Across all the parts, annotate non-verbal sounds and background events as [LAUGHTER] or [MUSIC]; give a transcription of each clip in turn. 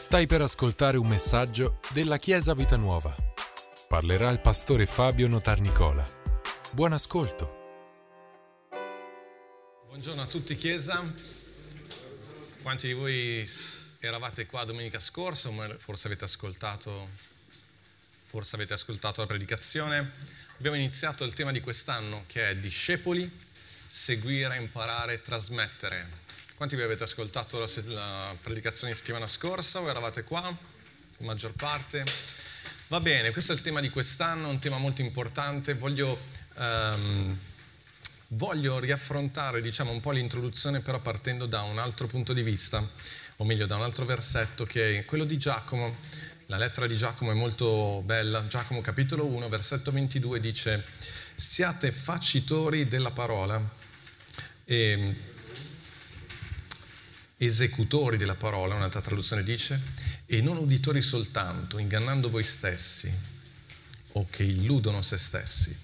Stai per ascoltare un messaggio della Chiesa Vita Nuova. Parlerà il pastore Fabio Notarnicola. Buon ascolto. Buongiorno a tutti Chiesa. Quanti di voi eravate qua domenica scorsa forse avete ascoltato, forse avete ascoltato la predicazione? Abbiamo iniziato il tema di quest'anno che è discepoli, seguire, imparare, trasmettere. Quanti voi avete ascoltato la, la predicazione di settimana scorsa o eravate qua? La maggior parte. Va bene, questo è il tema di quest'anno, un tema molto importante. Voglio, um, voglio riaffrontare diciamo, un po' l'introduzione, però partendo da un altro punto di vista, o meglio da un altro versetto, che è quello di Giacomo. La lettera di Giacomo è molto bella. Giacomo capitolo 1, versetto 22 dice, siate facitori della parola. E, esecutori della parola, un'altra traduzione dice, e non uditori soltanto, ingannando voi stessi o che illudono se stessi.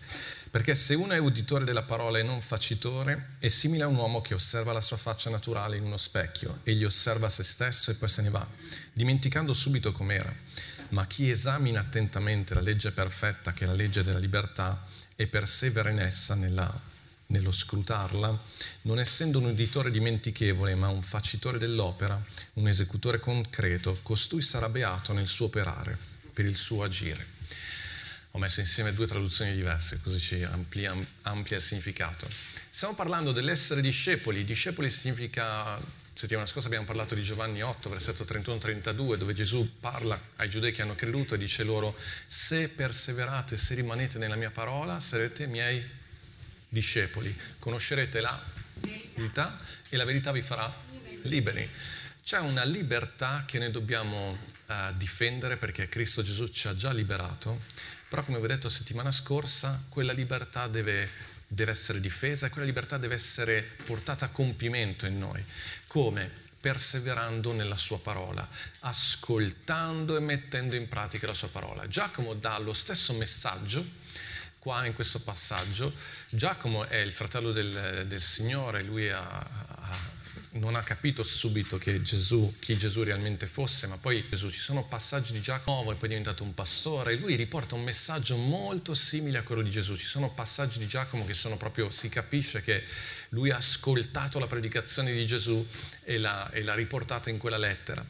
Perché se uno è uditore della parola e non facitore, è simile a un uomo che osserva la sua faccia naturale in uno specchio, egli osserva se stesso e poi se ne va, dimenticando subito com'era. Ma chi esamina attentamente la legge perfetta, che è la legge della libertà, e persevera in essa nella nello scrutarla, non essendo un uditore dimentichevole, ma un facitore dell'opera, un esecutore concreto, costui sarà beato nel suo operare, per il suo agire. Ho messo insieme due traduzioni diverse, così ci amplia, amplia il significato. Stiamo parlando dell'essere discepoli. Discepoli significa, settimana scorsa abbiamo parlato di Giovanni 8, versetto 31-32, dove Gesù parla ai giudei che hanno creduto e dice loro, se perseverate, se rimanete nella mia parola, sarete miei discepoli, conoscerete la verità e la verità vi farà liberi. C'è una libertà che noi dobbiamo uh, difendere perché Cristo Gesù ci ha già liberato, però come vi ho detto settimana scorsa, quella libertà deve, deve essere difesa e quella libertà deve essere portata a compimento in noi. Come? perseverando nella sua parola, ascoltando e mettendo in pratica la sua parola. Giacomo dà lo stesso messaggio qua in questo passaggio. Giacomo è il fratello del, del Signore, lui ha, ha, non ha capito subito Gesù, chi Gesù realmente fosse, ma poi Gesù, ci sono passaggi di Giacomo e poi è diventato un pastore e lui riporta un messaggio molto simile a quello di Gesù. Ci sono passaggi di Giacomo che sono proprio, si capisce che lui ha ascoltato la predicazione di Gesù e l'ha, e l'ha riportata in quella lettera.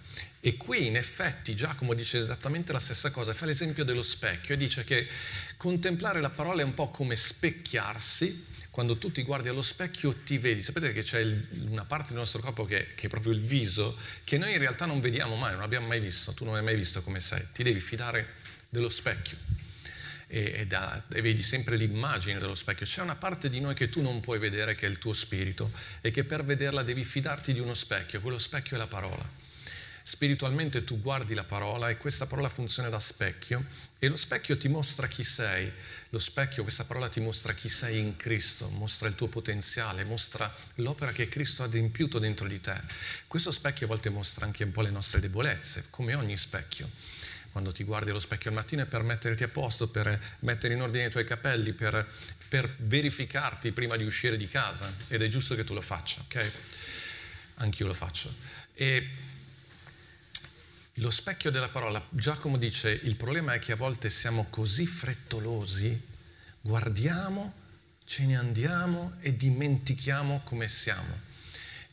E qui in effetti Giacomo dice esattamente la stessa cosa, fa l'esempio dello specchio e dice che contemplare la parola è un po' come specchiarsi, quando tu ti guardi allo specchio ti vedi, sapete che c'è il, una parte del nostro corpo che, che, è proprio il viso, che noi in realtà non vediamo mai, non abbiamo mai visto, tu non hai mai visto come sei, ti devi fidare dello specchio. E, e, da, e, vedi sempre l'immagine dello specchio. C'è una parte di noi che tu non puoi vedere, che è il tuo spirito, e che per vederla devi fidarti di uno specchio. Quello specchio è la parola spiritualmente tu guardi la parola e questa parola funziona da specchio e lo specchio ti mostra chi sei, lo specchio, questa parola ti mostra chi sei in Cristo, mostra il tuo potenziale, mostra l'opera che Cristo ha adempiuto dentro di te. Questo specchio a volte mostra anche un po' le nostre debolezze, come ogni specchio quando ti guardi allo specchio al mattino è per metterti a posto, per mettere in ordine i tuoi capelli, per, per, verificarti prima di uscire di casa ed è giusto che tu lo faccia, ok? Anch'io lo faccio. E lo specchio della parola, Giacomo dice, il problema è che a volte siamo così frettolosi, guardiamo, ce ne andiamo e dimentichiamo come siamo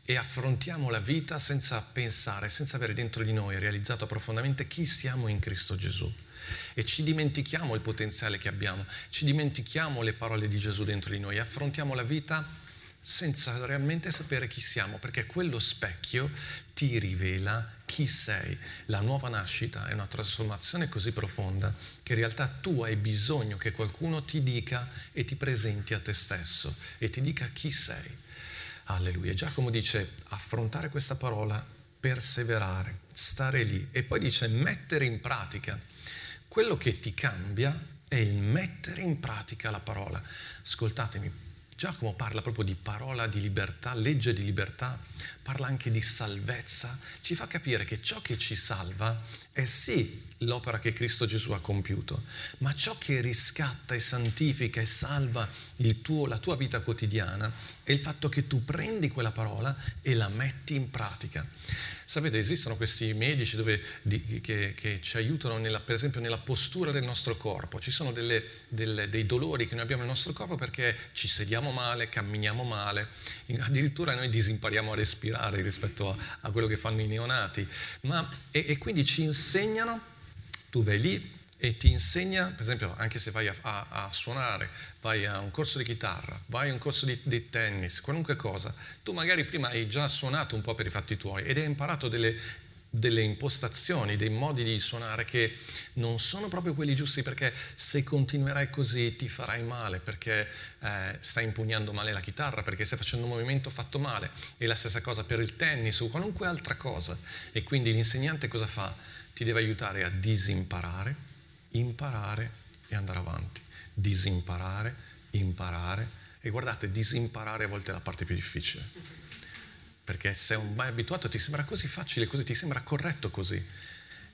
e affrontiamo la vita senza pensare, senza avere dentro di noi realizzato profondamente chi siamo in Cristo Gesù. E ci dimentichiamo il potenziale che abbiamo, ci dimentichiamo le parole di Gesù dentro di noi, affrontiamo la vita senza realmente sapere chi siamo, perché quello specchio ti rivela chi sei. La nuova nascita è una trasformazione così profonda che in realtà tu hai bisogno che qualcuno ti dica e ti presenti a te stesso e ti dica chi sei. Alleluia. Giacomo dice affrontare questa parola, perseverare, stare lì e poi dice mettere in pratica. Quello che ti cambia è il mettere in pratica la parola. Ascoltatemi, Giacomo parla proprio di parola di libertà, legge di libertà, parla anche di salvezza, ci fa capire che ciò che ci salva è sì l'opera che Cristo Gesù ha compiuto, ma ciò che riscatta e santifica e salva tuo, la tua vita quotidiana è il fatto che tu prendi quella parola e la metti in pratica. Sapete, esistono questi medici dove, di, che, che, ci aiutano, nella, per esempio, nella postura del nostro corpo. Ci sono delle, delle, dei dolori che noi abbiamo nel nostro corpo perché ci sediamo male, camminiamo male, addirittura noi disimpariamo a respirare rispetto a, a quello che fanno i neonati. Ma, e, e quindi ci insegnano tu vai lì e ti insegna, per esempio, anche se vai a, a, a, suonare, vai a un corso di chitarra, vai a un corso di, di, tennis, qualunque cosa, tu magari prima hai già suonato un po' per i fatti tuoi ed hai imparato delle, delle impostazioni, dei modi di suonare che non sono proprio quelli giusti perché se continuerai così ti farai male perché eh, stai impugnando male la chitarra, perché stai facendo un movimento fatto male. E la stessa cosa per il tennis o qualunque altra cosa. E quindi l'insegnante cosa fa? ti deve aiutare a disimparare, imparare e andare avanti. Disimparare, imparare. E guardate, disimparare a volte è la parte più difficile. Perché se non mai abituato ti sembra così facile, così ti sembra corretto così.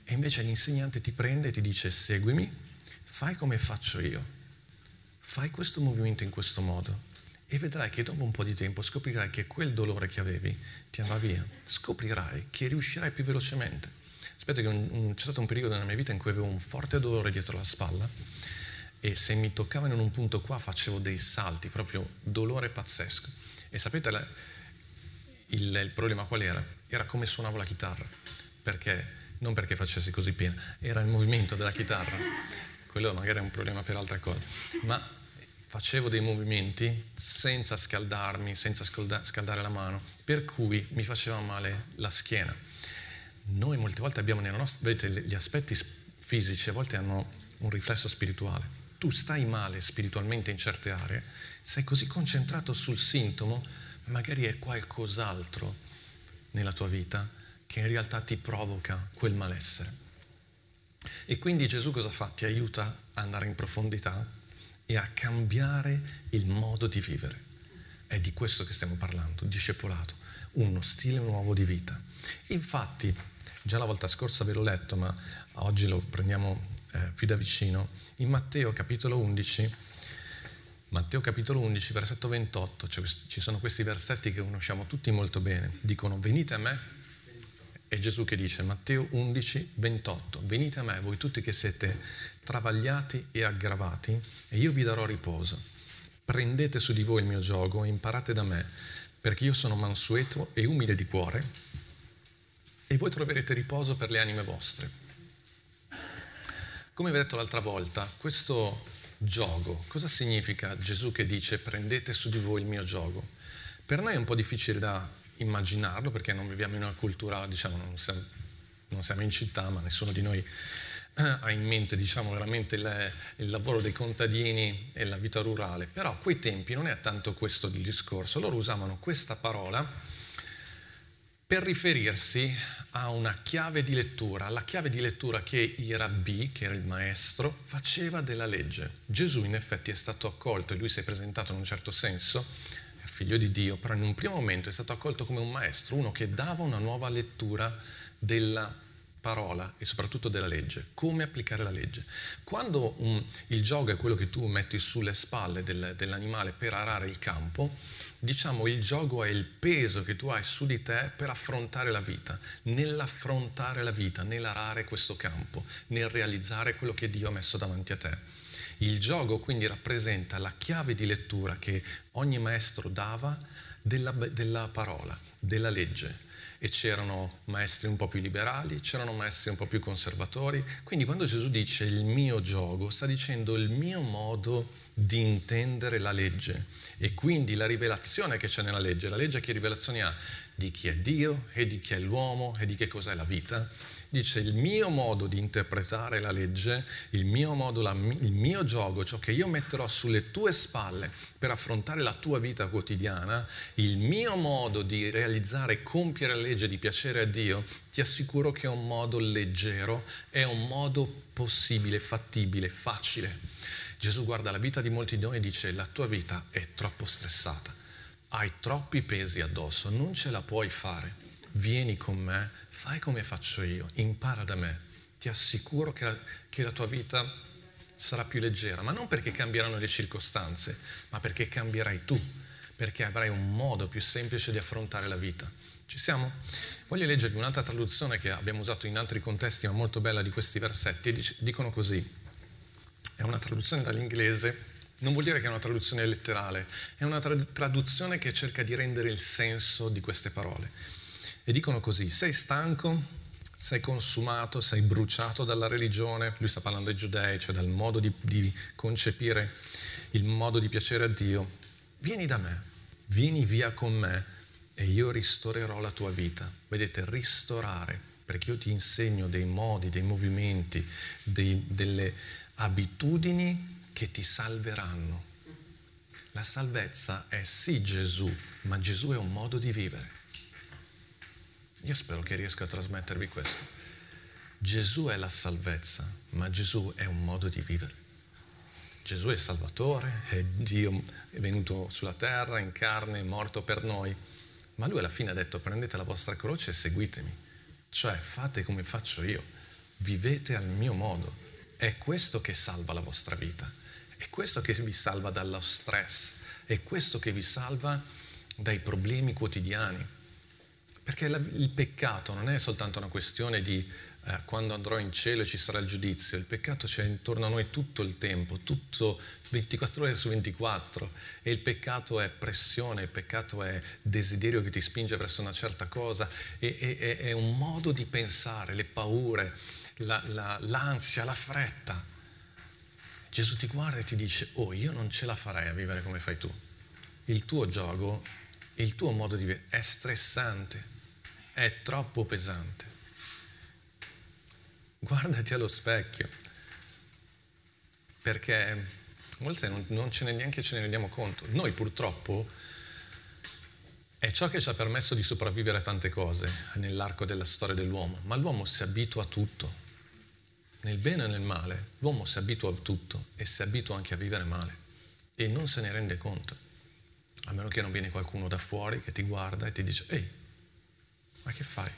E invece l'insegnante ti prende e ti dice seguimi, fai come faccio io, fai questo movimento in questo modo e vedrai che dopo un po' di tempo scoprirai che quel dolore che avevi ti andrà via. Scoprirai che riuscirai più velocemente. Aspetta che un, un, c'è stato un periodo nella mia vita in cui avevo un forte dolore dietro la spalla e se mi toccavano in un punto qua facevo dei salti, proprio dolore pazzesco. E sapete il, il, problema qual era? Era come suonavo la chitarra, perché non perché facessi così piena, era il movimento della chitarra. Quello magari è un problema per altre cose, ma facevo dei movimenti senza scaldarmi, senza scaldare la mano, per cui mi faceva male la schiena noi molte volte abbiamo nella nostra, vedete, gli aspetti fisici a volte hanno un riflesso spirituale. Tu stai male spiritualmente in certe aree, sei così concentrato sul sintomo, magari è qualcos'altro nella tua vita che in realtà ti provoca quel malessere. E quindi Gesù cosa fa? Ti aiuta ad andare in profondità e a cambiare il modo di vivere. È di questo che stiamo parlando, discepolato, uno stile nuovo di vita. Infatti, Già la volta scorsa ve l'ho letto, ma oggi lo prendiamo eh, più da vicino. In Matteo capitolo 11, Matteo capitolo 11, versetto 28, cioè, ci sono questi versetti che conosciamo tutti molto bene. Dicono, venite a me. È Gesù che dice, Matteo 11, 28, venite a me, voi tutti che siete travagliati e aggravati, e io vi darò riposo. Prendete su di voi il mio gioco e imparate da me, perché io sono mansueto e umile di cuore e voi troverete riposo per le anime vostre. Come vi ho detto l'altra volta, questo gioco, cosa significa Gesù che dice prendete su di voi il mio gioco? Per noi è un po' difficile da immaginarlo perché non viviamo in una cultura, diciamo, non siamo, non siamo in città, ma nessuno di noi eh, ha in mente diciamo, veramente il, il, lavoro dei contadini e la vita rurale, però a quei tempi non è tanto questo il discorso, loro usavano questa parola per riferirsi a una chiave di lettura, alla chiave di lettura che il rabbì, che era il maestro, faceva della legge. Gesù in effetti è stato accolto e lui si è presentato in un certo senso, figlio di Dio, però in un primo momento è stato accolto come un maestro, uno che dava una nuova lettura della parola e soprattutto della legge, come applicare la legge. Quando un, il gioco è quello che tu metti sulle spalle del, dell'animale per arare il campo, diciamo il gioco è il peso che tu hai su di te per affrontare la vita, nell'affrontare la vita, nell'arare questo campo, nel realizzare quello che Dio ha messo davanti a te. Il gioco quindi rappresenta la chiave di lettura che ogni maestro dava della, della parola, della legge e c'erano maestri un po' più liberali, c'erano maestri un po' più conservatori. Quindi quando Gesù dice il mio gioco, sta dicendo il mio modo di intendere la legge e quindi la rivelazione che c'è nella legge. La legge che rivelazioni ha? Di chi è Dio e di chi è l'uomo e di che cos'è la vita dice il mio modo di interpretare la legge, il mio modo, la, il mio gioco, ciò che io metterò sulle tue spalle per affrontare la tua vita quotidiana, il mio modo di realizzare e compiere la legge di piacere a Dio, ti assicuro che è un modo leggero, è un modo possibile, fattibile, facile. Gesù guarda la vita di molti di noi e dice la tua vita è troppo stressata, hai troppi pesi addosso, non ce la puoi fare. Vieni con me, fai come faccio io, impara da me. Ti assicuro che la, che la tua vita sarà più leggera, ma non perché cambieranno le circostanze, ma perché cambierai tu, perché avrai un modo più semplice di affrontare la vita. Ci siamo? Voglio leggervi un'altra traduzione che abbiamo usato in altri contesti, ma molto bella di questi versetti. Dicono così, è una traduzione dall'inglese, non vuol dire che è una traduzione letterale, è una traduzione che cerca di rendere il senso di queste parole. E dicono così, sei stanco? sei consumato, sei bruciato dalla religione, lui sta parlando ai giudei, cioè dal modo di, di concepire il modo di piacere a Dio, vieni da me, vieni via con me e io ristorerò la tua vita. Vedete, ristorare, perché io ti insegno dei modi, dei movimenti, dei, delle abitudini che ti salveranno. La salvezza è sì Gesù, ma Gesù è un modo di vivere. Io spero che riesca a trasmettervi questo. Gesù è la salvezza, ma Gesù è un modo di vivere. Gesù è Salvatore, è Dio è venuto sulla terra in carne, è morto per noi, ma lui alla fine ha detto prendete la vostra croce e seguitemi, cioè fate come faccio io, vivete al mio modo. È questo che salva la vostra vita, è questo che vi salva dallo stress, è questo che vi salva dai problemi quotidiani perché la, il peccato non è soltanto una questione di eh, quando andrò in cielo ci sarà il giudizio, il peccato c'è intorno a noi tutto il tempo, tutto 24 ore su 24 e il peccato è pressione, il peccato è desiderio che ti spinge verso una certa cosa, è, è, è un modo di pensare, le paure, la, la, l'ansia, la fretta. Gesù ti guarda e ti dice, oh io non ce la farei a vivere come fai tu. Il tuo gioco, il tuo modo di vivere è stressante è troppo pesante. Guardati allo specchio, perché a volte non, non ce ne neanche ce ne rendiamo conto. Noi purtroppo è ciò che ci ha permesso di sopravvivere a tante cose nell'arco della storia dell'uomo, ma l'uomo si abitua a tutto. Nel bene e nel male, l'uomo si abitua a tutto e si abitua anche a vivere male e non se ne rende conto, a meno che non viene qualcuno da fuori che ti guarda e ti dice, ehi, ma che fai?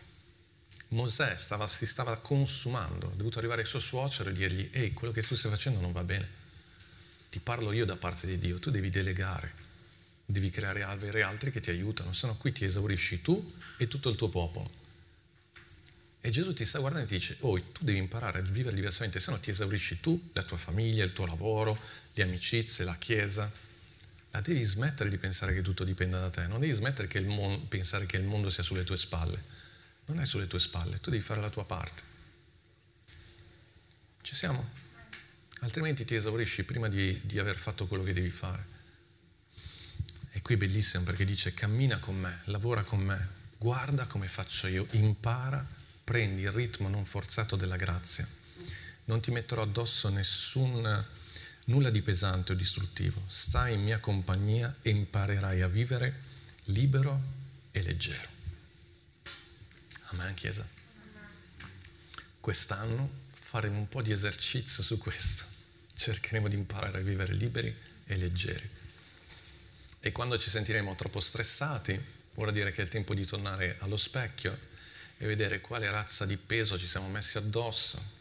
Mosè stava, si stava consumando, è dovuto arrivare il suo suocero e dirgli, ehi, quello che tu stai facendo non va bene, ti parlo io da parte di Dio, tu devi delegare, devi creare avere altri che ti aiutano, se no qui ti esaurisci tu e tutto il tuo popolo. E Gesù ti sta guardando e ti dice, oh, tu devi imparare a vivere diversamente, se no ti esaurisci tu, la tua famiglia, il tuo lavoro, le amicizie, la chiesa, la devi smettere di pensare che tutto dipenda da te, non devi smettere che mondo, pensare che il mondo sia sulle tue spalle. Non è sulle tue spalle, tu devi fare la tua parte. Ci siamo? Altrimenti ti esaurisci prima di, di aver fatto quello che devi fare. E qui è bellissimo perché dice cammina con me, lavora con me, guarda come faccio io, impara, prendi il ritmo non forzato della grazia. Non ti metterò addosso nessun nulla di pesante o distruttivo. Stai in mia compagnia e imparerai a vivere libero e leggero. Amen, Chiesa. Quest'anno faremo un po' di esercizio su questo. Cercheremo di imparare a vivere liberi e leggeri. E quando ci sentiremo troppo stressati, vorrà dire che è tempo di tornare allo specchio e vedere quale razza di peso ci siamo messi addosso.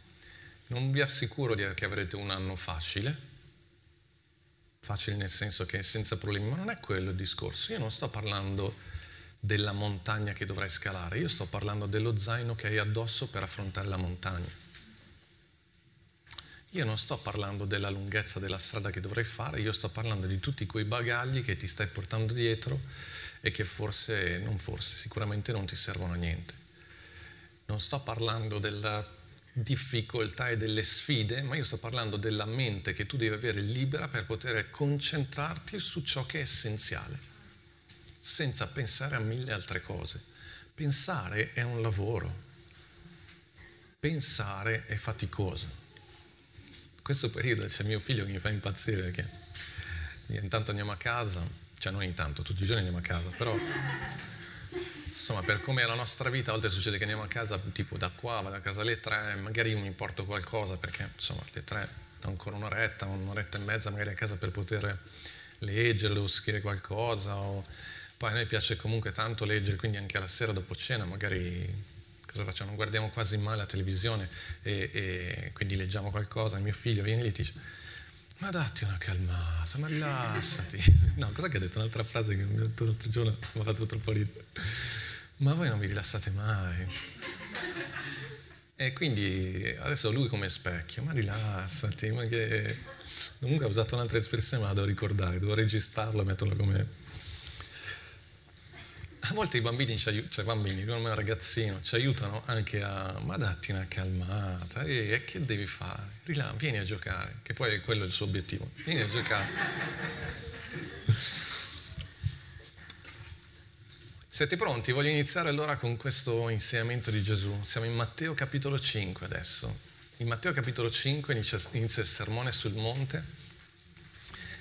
Non vi assicuro che avrete un anno facile, facile nel senso che senza problemi, ma non è quello il discorso. Io non sto parlando della montagna che dovrai scalare, io sto parlando dello zaino che hai addosso per affrontare la montagna. Io non sto parlando della lunghezza della strada che dovrai fare, io sto parlando di tutti quei bagagli che ti stai portando dietro e che forse, non forse, sicuramente non ti servono a niente. Non sto parlando della difficoltà e delle sfide, ma io sto parlando della mente che tu devi avere libera per poter concentrarti su ciò che è essenziale, senza pensare a mille altre cose. Pensare è un lavoro, pensare è faticoso. In questo periodo c'è mio figlio che mi fa impazzire perché intanto andiamo a casa, cioè non intanto, tutti i giorni andiamo a casa, però insomma, per come è la nostra vita, a volte succede che andiamo a casa, tipo da qua, vado a casa alle tre, magari mi porto qualcosa, perché insomma, alle tre ho ancora un'oretta, un'oretta e mezza magari a casa per poter leggere, devo scrivere qualcosa, o Poi a noi piace comunque tanto leggere, quindi anche alla sera dopo cena magari cosa facciamo? Non guardiamo quasi mai la televisione e, e quindi leggiamo qualcosa. Il mio figlio viene lì e dice ma datti una calmata, ma rilassati. No, cosa che ha detto? Un'altra frase che mi ha detto l'altro giorno mi ha fatto troppo ridere. Ma voi non vi rilassate mai. E quindi adesso lui come specchio, ma rilassati, ma che... Comunque ha usato un'altra espressione, ma la devo ricordare, devo registrarlo e metterlo come a volte i bambini, ci aiutano, cioè bambini, come un ragazzino, ci aiutano anche a, ma datti una calmata, e, e che devi fare? Rilam, vieni a giocare, che poi quello è il suo obiettivo, vieni a giocare. Siete pronti? Voglio iniziare allora con questo insegnamento di Gesù. Siamo in Matteo capitolo 5 adesso. In Matteo capitolo 5 inizia, inizia il sermone sul monte.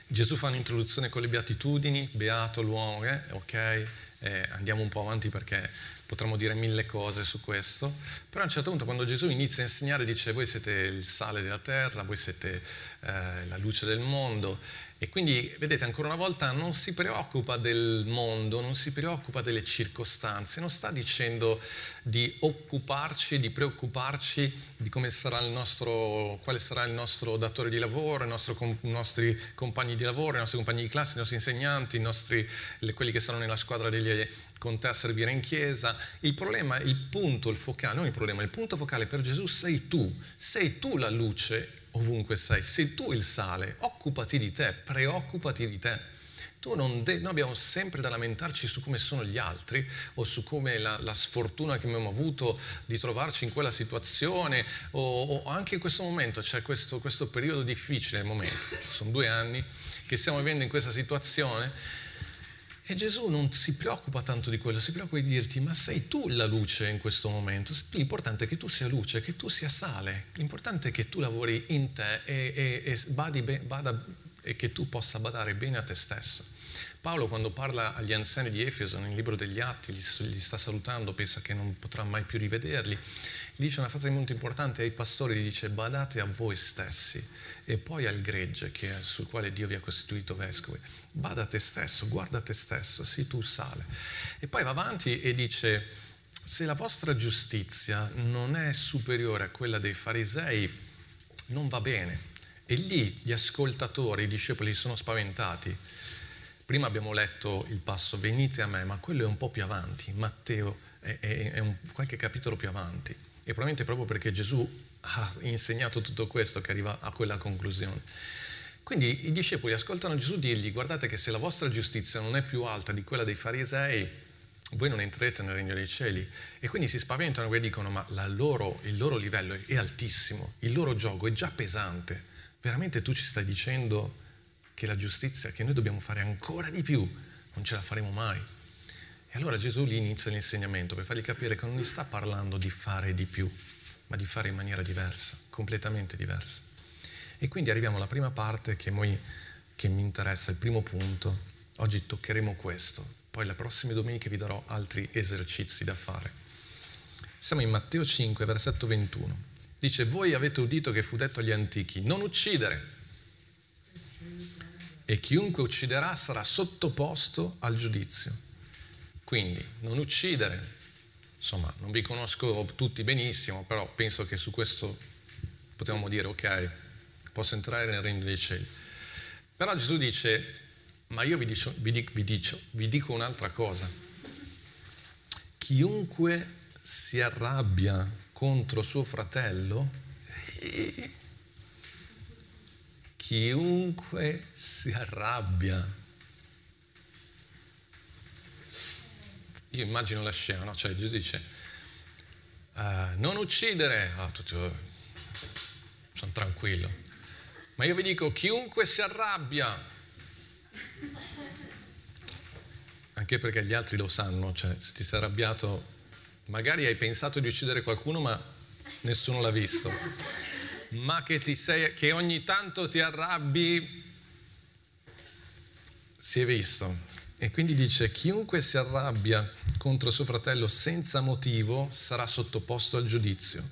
Gesù fa un'introduzione con le beatitudini, beato l'uomo, eh? ok? Eh, andiamo un po' avanti perché potremmo dire mille cose su questo, però a un certo punto quando Gesù inizia a insegnare dice voi siete il sale della terra, voi siete eh, la luce del mondo e quindi, vedete, ancora una volta non si preoccupa del mondo, non si preoccupa delle circostanze, non sta dicendo di occuparci, di preoccuparci di come sarà il nostro, quale sarà il nostro datore di lavoro, i nostri, nostri compagni di lavoro, i nostri compagni di classe, i nostri insegnanti, i nostri, quelli che sono nella squadra degli, con te a servire in chiesa. Il problema, il punto, il focale, non il problema, il punto focale per Gesù sei tu, sei tu la luce ovunque sei, sei tu il sale, occupati di te, preoccupati di te. De- noi abbiamo sempre da lamentarci su come sono gli altri o su come la, la sfortuna che abbiamo avuto di trovarci in quella situazione o, o anche in questo momento, c'è questo, questo periodo difficile, momento, sono due anni che stiamo vivendo in questa situazione e Gesù non si preoccupa tanto di quello, si preoccupa di dirti, ma sei tu la luce in questo momento, l'importante è che tu sia luce, che tu sia sale, l'importante è che tu lavori in te e, e, e, bada, e che tu possa badare bene a te stesso. Paolo quando parla agli anziani di Efeso nel libro degli Atti, li, sta salutando, pensa che non potrà mai più rivederli, gli dice una frase molto importante ai pastori, gli dice badate a voi stessi e poi al gregge sul quale Dio vi ha costituito vescovi. Bada a te stesso, guarda a te stesso, sii tu sale. E poi va avanti e dice, se la vostra giustizia non è superiore a quella dei farisei, non va bene. E lì gli ascoltatori, i discepoli sono spaventati. Prima abbiamo letto il passo venite a me, ma quello è un po' più avanti, Matteo è, è, è un, qualche capitolo più avanti. E probabilmente proprio perché Gesù ha insegnato tutto questo che arriva a quella conclusione. Quindi i discepoli ascoltano Gesù dirgli guardate che se la vostra giustizia non è più alta di quella dei farisei, voi non entrerete nel regno dei cieli. E quindi si spaventano e dicono ma loro, il loro livello è altissimo, il loro gioco è già pesante. Veramente tu ci stai dicendo che la giustizia, che noi dobbiamo fare ancora di più, non ce la faremo mai. E allora Gesù lì inizia l'insegnamento per fargli capire che non gli sta parlando di fare di più, ma di fare in maniera diversa, completamente diversa. E quindi arriviamo alla prima parte che, moi, che mi interessa, il primo punto. Oggi toccheremo questo, poi le prossime domeniche vi darò altri esercizi da fare. Siamo in Matteo 5, versetto 21. Dice, voi avete udito che fu detto agli antichi, non uccidere. E chiunque ucciderà sarà sottoposto al giudizio. Quindi, non uccidere, insomma, non vi conosco tutti benissimo, però penso che su questo potremmo dire, ok, posso entrare nel regno dei cieli. Però Gesù dice, ma io vi dico, vi dico, vi dico, vi dico un'altra cosa. Chiunque si arrabbia contro suo fratello, chiunque si arrabbia Io immagino la scena, no? Cioè Gesù dice, uh, non uccidere, oh, tutti, oh, sono tranquillo. Ma io vi dico, chiunque si arrabbia, anche perché gli altri lo sanno, cioè se ti sei arrabbiato, magari hai pensato di uccidere qualcuno, ma nessuno l'ha visto. Ma che, sei, che ogni tanto ti arrabbi, si è visto. E quindi dice, chiunque si arrabbia contro suo fratello senza motivo sarà sottoposto al giudizio.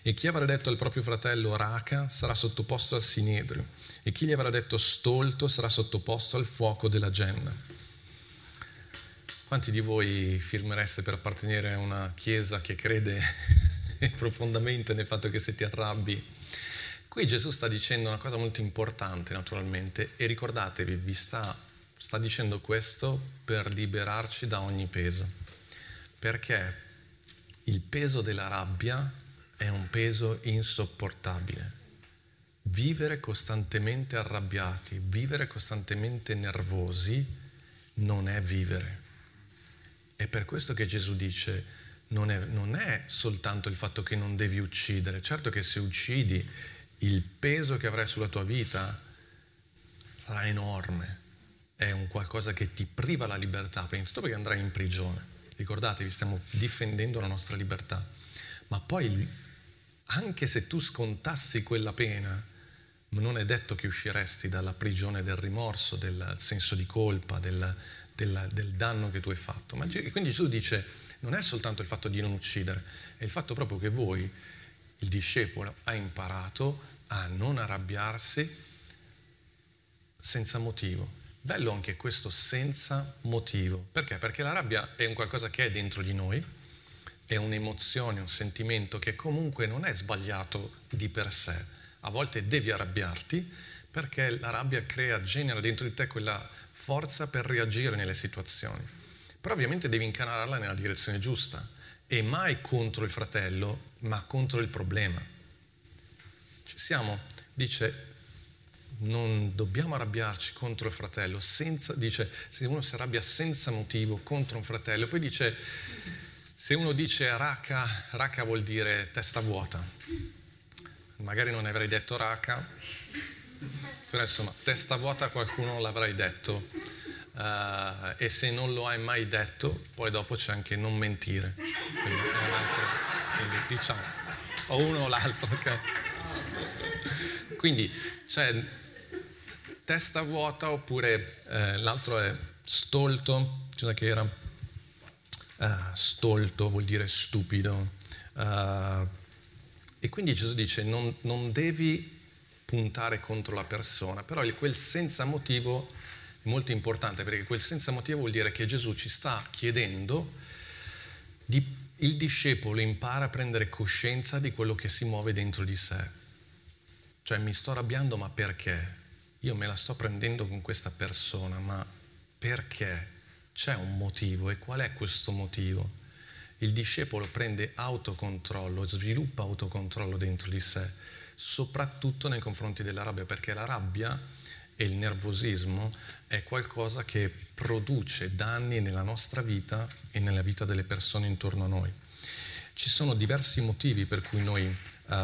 E chi avrà detto al proprio fratello raca sarà sottoposto al sinedrio. E chi gli avrà detto stolto sarà sottoposto al fuoco della genna. Quanti di voi firmereste per appartenere a una chiesa che crede [LAUGHS] profondamente nel fatto che se ti arrabbi? Qui Gesù sta dicendo una cosa molto importante naturalmente e ricordatevi, vi sta, sta dicendo questo per liberarci da ogni peso, perché il peso della rabbia è un peso insopportabile. Vivere costantemente arrabbiati, vivere costantemente nervosi non è vivere. È per questo che Gesù dice non è, non è soltanto il fatto che non devi uccidere, certo che se uccidi il peso che avrai sulla tua vita sarà enorme, è un qualcosa che ti priva la libertà, prima di tutto perché andrai in prigione. Ricordatevi, stiamo difendendo la nostra libertà, ma poi anche se tu scontassi quella pena, non è detto che usciresti dalla prigione del rimorso, del senso di colpa, del, del, del danno che tu hai fatto. Ma quindi Gesù dice, non è soltanto il fatto di non uccidere, è il fatto proprio che voi, il discepolo, ha imparato a non arrabbiarsi senza motivo. Bello anche questo senza motivo. Perché? Perché la rabbia è un qualcosa che è dentro di noi, è un'emozione, un sentimento che comunque non è sbagliato di per sé. A volte devi arrabbiarti perché la rabbia crea, genera dentro di te quella forza per reagire nelle situazioni. Però ovviamente devi incanalarla nella direzione giusta e mai contro il fratello, ma contro il problema. Ci siamo, dice, non dobbiamo arrabbiarci contro il fratello, senza, dice, se uno si arrabbia senza motivo contro un fratello, poi dice, se uno dice raca, raca vuol dire testa vuota, magari non avrei detto raca, però insomma, testa vuota qualcuno l'avrai detto. Uh, e se non lo hai mai detto, poi dopo c'è anche non mentire. Quindi è un altro, quindi diciamo, o uno o l'altro, ok? Quindi c'è testa vuota oppure eh, l'altro è stolto, cioè che era uh, stolto vuol dire stupido. Uh, e quindi Gesù dice non, non devi puntare contro la persona, però quel senza motivo è molto importante perché quel senza motivo vuol dire che Gesù ci sta chiedendo di, il discepolo impara a prendere coscienza di quello che si muove dentro di sé. Cioè mi sto arrabbiando ma perché? Io me la sto prendendo con questa persona, ma perché? C'è un motivo e qual è questo motivo? Il discepolo prende autocontrollo, sviluppa autocontrollo dentro di sé soprattutto nei confronti della rabbia, perché la rabbia e il nervosismo è qualcosa che produce danni nella nostra vita e nella vita delle persone intorno a noi. Ci sono diversi motivi per cui noi, uh,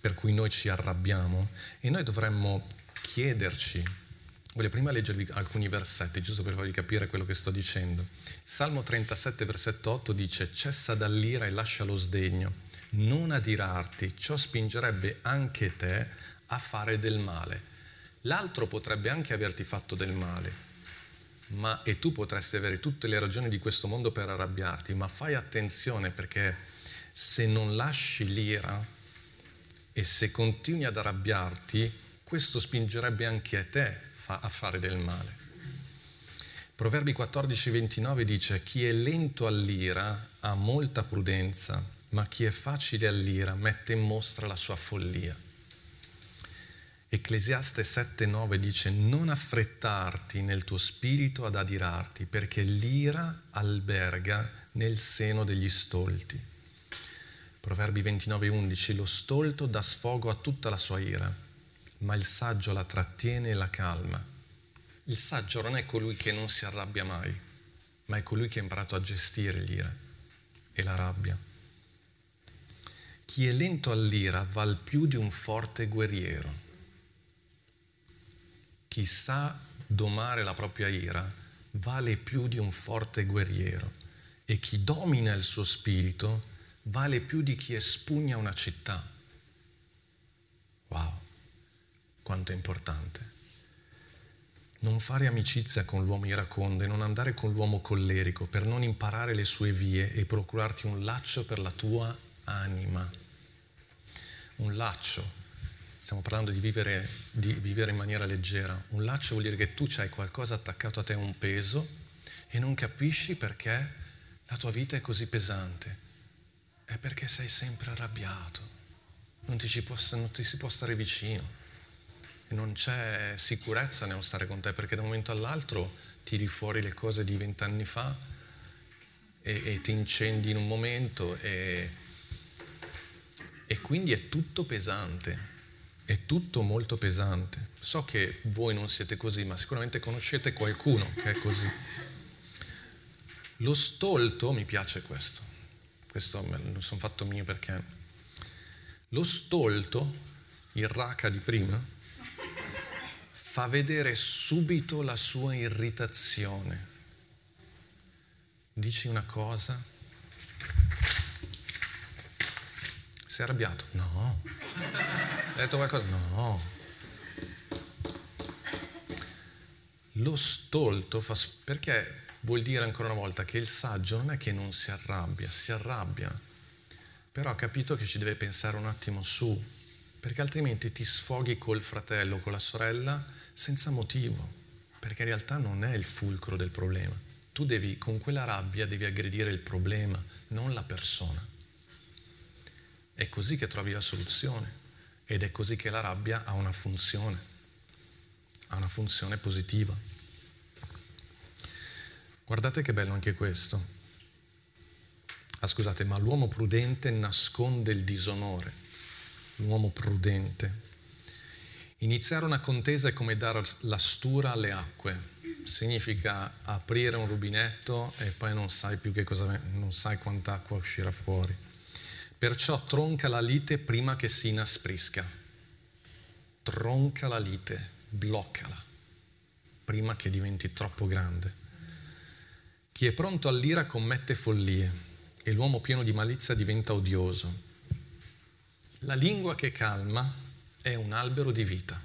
per cui noi ci arrabbiamo e noi dovremmo chiederci Voglio prima leggervi alcuni versetti, giusto per farvi capire quello che sto dicendo. Salmo 37, versetto 8 dice, cessa dall'ira e lascia lo sdegno, non adirarti, ciò spingerebbe anche te a fare del male. L'altro potrebbe anche averti fatto del male, ma, e tu potresti avere tutte le ragioni di questo mondo per arrabbiarti, ma fai attenzione perché se non lasci l'ira e se continui ad arrabbiarti, questo spingerebbe anche te a fare del male. Proverbi 14:29 dice, chi è lento all'ira ha molta prudenza ma chi è facile all'ira mette in mostra la sua follia. Ecclesiaste 7:9 dice non affrettarti nel tuo spirito ad adirarti perché l'ira alberga nel seno degli stolti. Proverbi 29:11 lo stolto dà sfogo a tutta la sua ira, ma il saggio la trattiene e la calma. Il saggio non è colui che non si arrabbia mai, ma è colui che ha imparato a gestire l'ira e la rabbia. Chi è lento all'ira val più di un forte guerriero. Chi sa domare la propria ira vale più di un forte guerriero e chi domina il suo spirito vale più di chi espugna una città. Wow, quanto è importante. Non fare amicizia con l'uomo iraconde, non andare con l'uomo collerico per non imparare le sue vie e procurarti un laccio per la tua anima un laccio, stiamo parlando di vivere, di vivere in maniera leggera, un laccio vuol dire che tu hai qualcosa attaccato a te, un peso, e non capisci perché la tua vita è così pesante. È perché sei sempre arrabbiato, non ti, può, non ti si può stare vicino non c'è sicurezza nello stare con te perché da un momento all'altro tiri fuori le cose di vent'anni fa e, e, ti incendi in un momento e, e quindi è tutto pesante è tutto molto pesante. So che voi non siete così, ma sicuramente conoscete qualcuno che è così. Lo stolto, mi piace questo, questo me lo sono fatto mio perché lo stolto, il raca di prima, fa vedere subito la sua irritazione. Dici una cosa, sei arrabbiato? No. Hai detto qualcosa? No. Lo stolto fa... perché vuol dire ancora una volta che il saggio non è che non si arrabbia, si arrabbia, però ha capito che ci deve pensare un attimo su, perché altrimenti ti sfoghi col fratello, con la sorella, senza motivo, perché in realtà non è il fulcro del problema. Tu devi, con quella rabbia, devi aggredire il problema, non la persona. È così che trovi la soluzione ed è così che la rabbia ha una funzione, ha una funzione positiva. Guardate che bello anche questo. Ah, scusate, ma l'uomo prudente nasconde il disonore. L'uomo prudente. Iniziare una contesa è come dare la stura alle acque. Significa aprire un rubinetto e poi non sai più che cosa, non sai quanta acqua uscirà fuori. Perciò tronca la lite prima che si inasprisca. Tronca la lite, bloccala, prima che diventi troppo grande. Chi è pronto all'ira commette follie e l'uomo pieno di malizia diventa odioso. La lingua che calma è un albero di vita.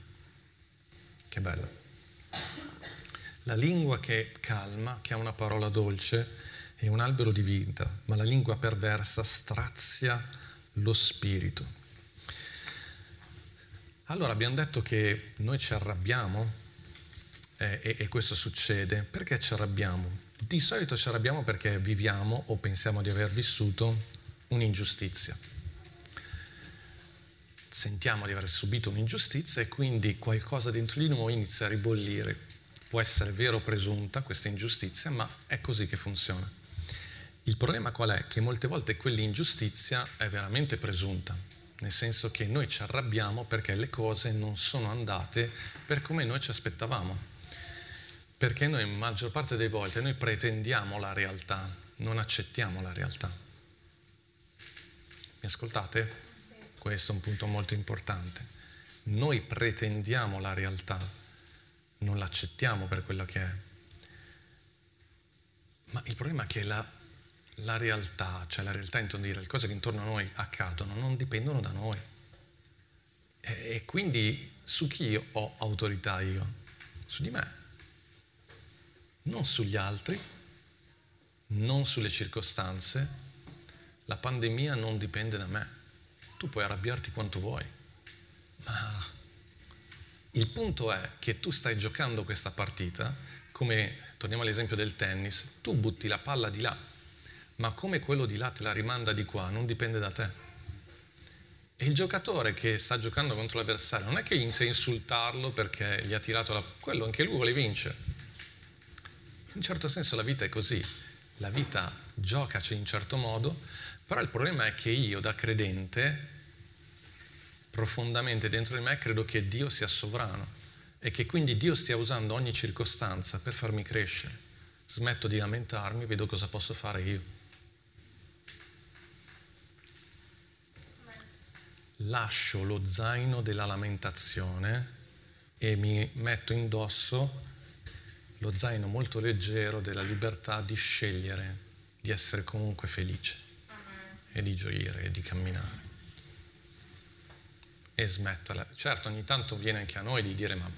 Che bello. La lingua che calma, che ha una parola dolce, è un albero di vita, ma la lingua perversa strazia lo spirito. Allora abbiamo detto che noi ci arrabbiamo eh, e, e questo succede. Perché ci arrabbiamo? Di solito ci arrabbiamo perché viviamo o pensiamo di aver vissuto un'ingiustizia. Sentiamo di aver subito un'ingiustizia e quindi qualcosa dentro di noi inizia a ribollire. Può essere vero o presunta questa ingiustizia, ma è così che funziona. Il problema qual è? Che molte volte quell'ingiustizia è veramente presunta, nel senso che noi ci arrabbiamo perché le cose non sono andate per come noi ci aspettavamo. Perché noi, maggior parte delle volte, noi pretendiamo la realtà, non accettiamo la realtà. Mi ascoltate? Questo è un punto molto importante. Noi pretendiamo la realtà, non l'accettiamo per quello che è. Ma il problema è che la la realtà, cioè la realtà intendo dire, le cose che intorno a noi accadono, non dipendono da noi. E, e quindi su chi ho autorità io? Su di me. Non sugli altri, non sulle circostanze. La pandemia non dipende da me. Tu puoi arrabbiarti quanto vuoi, ma il punto è che tu stai giocando questa partita come, torniamo all'esempio del tennis, tu butti la palla di là, ma come quello di là te la rimanda di qua, non dipende da te. E il giocatore che sta giocando contro l'avversario non è che inizia a insultarlo perché gli ha tirato la... quello anche lui vuole vincere. In un certo senso la vita è così, la vita giocaci in certo modo, però il problema è che io da credente, profondamente dentro di me, credo che Dio sia sovrano e che quindi Dio stia usando ogni circostanza per farmi crescere. Smetto di lamentarmi, vedo cosa posso fare io. lascio lo zaino della lamentazione e mi metto indosso lo zaino molto leggero della libertà di scegliere di essere comunque felice e di gioire e di camminare. E smetterla. Certo, ogni tanto viene anche a noi di dire ma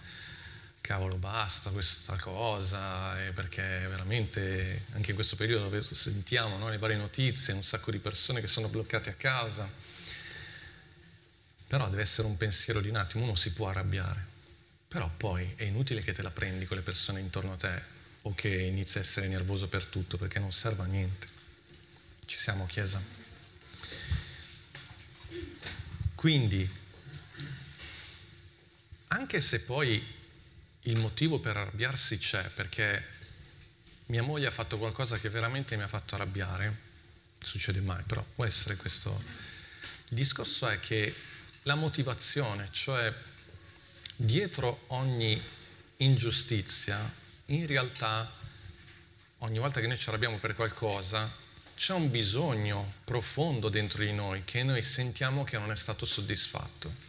cavolo basta questa cosa, perché veramente anche in questo periodo sentiamo no, le varie notizie, un sacco di persone che sono bloccate a casa però deve essere un pensiero di un attimo, uno si può arrabbiare, però poi è inutile che te la prendi con le persone intorno a te o che inizia a essere nervoso per tutto perché non serve a niente. Ci siamo, Chiesa. Quindi, anche se poi il motivo per arrabbiarsi c'è, perché mia moglie ha fatto qualcosa che veramente mi ha fatto arrabbiare, succede mai, però può essere questo. Il discorso è che la motivazione, cioè dietro ogni ingiustizia, in realtà ogni volta che noi ci arrabbiamo per qualcosa, c'è un bisogno profondo dentro di noi che noi sentiamo che non è stato soddisfatto.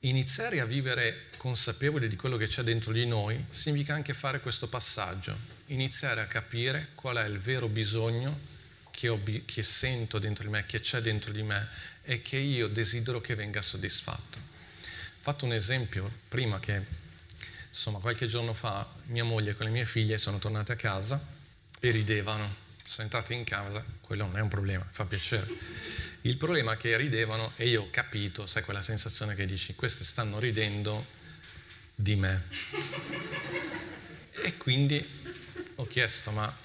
Iniziare a vivere consapevoli di quello che c'è dentro di noi significa anche fare questo passaggio, iniziare a capire qual è il vero bisogno che, ho, che sento dentro di me, che c'è dentro di me e che io desidero che venga soddisfatto. Fatto un esempio prima che, insomma, qualche giorno fa mia moglie con le mie figlie sono tornate a casa e ridevano. Sono entrate in casa, quello non è un problema, fa piacere. Il problema è che ridevano e io ho capito, sai quella sensazione che dici, queste stanno ridendo di me. E quindi ho chiesto, ma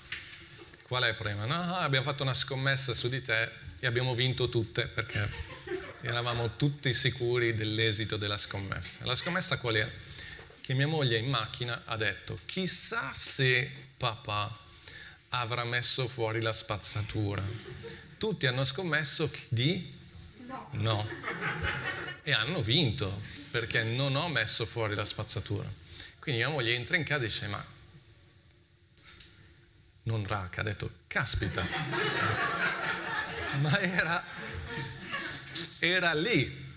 Qual è il problema? No, abbiamo fatto una scommessa su di te e abbiamo vinto tutte perché eravamo tutti sicuri dell'esito della scommessa. La scommessa qual è? Che mia moglie in macchina ha detto, chissà se papà avrà messo fuori la spazzatura. Tutti hanno scommesso di no. no. E hanno vinto perché non ho messo fuori la spazzatura. Quindi mia moglie entra in casa e dice, ma non raca, ha detto caspita, ma era, era lì,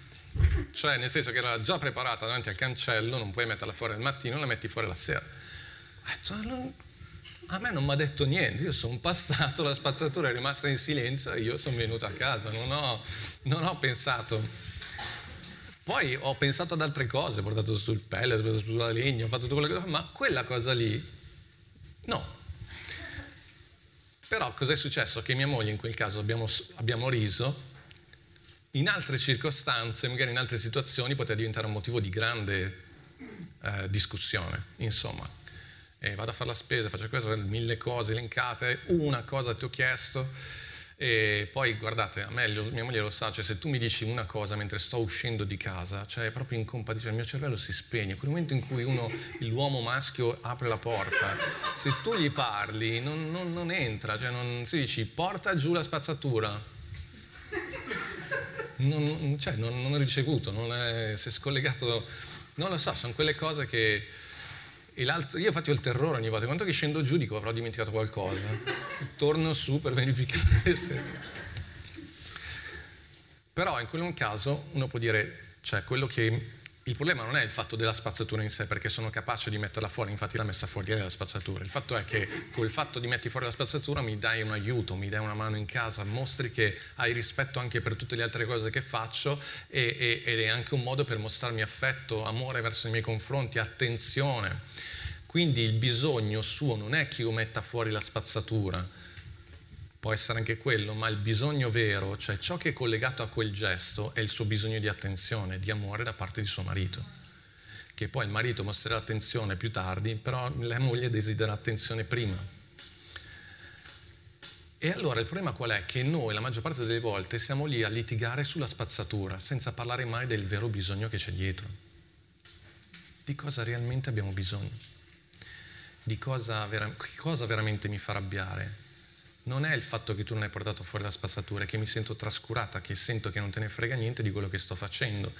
cioè nel senso che era già preparata davanti al cancello, non puoi metterla fuori al mattino, la metti fuori la sera. a me non mi ha detto niente, io sono passato, la spazzatura è rimasta in silenzio e io sono venuto a casa, non ho, non ho pensato. Poi ho pensato ad altre cose, ho portato sul pellet, ho portato sulla legna, ho fatto tutto quello che ma quella cosa lì, no, però cos'è successo? Che mia moglie in quel caso abbiamo, abbiamo riso, in altre circostanze, magari in altre situazioni, poteva diventare un motivo di grande eh, discussione, insomma. E vado a fare la spesa, faccio questo, mille cose elencate, una cosa ti ho chiesto, e poi guardate, a me mia moglie lo sa, cioè se tu mi dici una cosa mentre sto uscendo di casa, cioè è proprio incompatibile, il mio cervello si spegne. Quel momento in cui uno, l'uomo maschio apre la porta, se tu gli parli non, non, non entra, cioè non, si dici porta giù la spazzatura. Non, cioè, non, non è ricevuto, non è, si è scollegato, non lo so, sono quelle cose che io infatti ho il terrore ogni volta, quando che scendo giù dico avrò dimenticato qualcosa, torno su per verificare [LAUGHS] se... Però in quel caso uno può dire, cioè quello che... Il problema non è il fatto della spazzatura in sé, perché sono capace di metterla fuori, infatti l'ha messa fuori la spazzatura. Il fatto è che col fatto di mettere fuori la spazzatura mi dai un aiuto, mi dai una mano in casa, mostri che hai rispetto anche per tutte le altre cose che faccio e, e, ed è anche un modo per mostrarmi affetto, amore verso i miei confronti, attenzione. Quindi il bisogno suo non è che io metta fuori la spazzatura, può essere anche quello, ma il bisogno vero, cioè ciò che è collegato a quel gesto, è il suo bisogno di attenzione, di amore da parte di suo marito. Che poi il marito mostrerà attenzione più tardi, però la moglie desidera attenzione prima. E allora il problema qual è? Che noi la maggior parte delle volte siamo lì a litigare sulla spazzatura, senza parlare mai del vero bisogno che c'è dietro. Di cosa realmente abbiamo bisogno di cosa, vera- cosa veramente mi fa arrabbiare. Non è il fatto che tu non hai portato fuori la spazzatura, è che mi sento trascurata, che sento che non te ne frega niente di quello che sto facendo,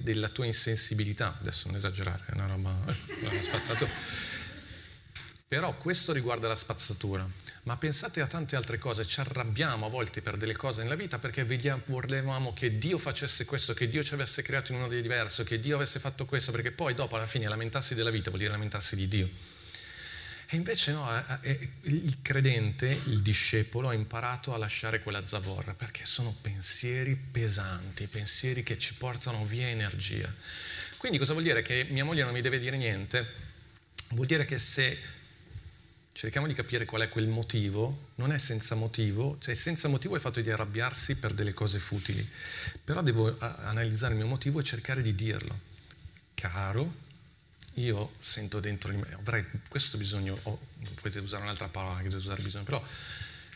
della tua insensibilità. Adesso non esagerare, è una roba, [LAUGHS] una spazzatura. Però questo riguarda la spazzatura, ma pensate a tante altre cose, ci arrabbiamo a volte per delle cose nella vita perché volevamo che Dio facesse questo, che Dio ci avesse creato in un modo diverso, che Dio avesse fatto questo, perché poi dopo alla fine lamentarsi della vita vuol dire lamentarsi di Dio. Invece no, il credente, il discepolo, ha imparato a lasciare quella zavorra perché sono pensieri pesanti, pensieri che ci portano via energia. Quindi cosa vuol dire? Che mia moglie non mi deve dire niente? Vuol dire che se cerchiamo di capire qual è quel motivo, non è senza motivo, cioè senza motivo è il fatto di arrabbiarsi per delle cose futili, però devo analizzare il mio motivo e cercare di dirlo. Caro, io sento dentro di me, avrei questo bisogno, o potete usare un'altra parola che dovete usare bisogno, però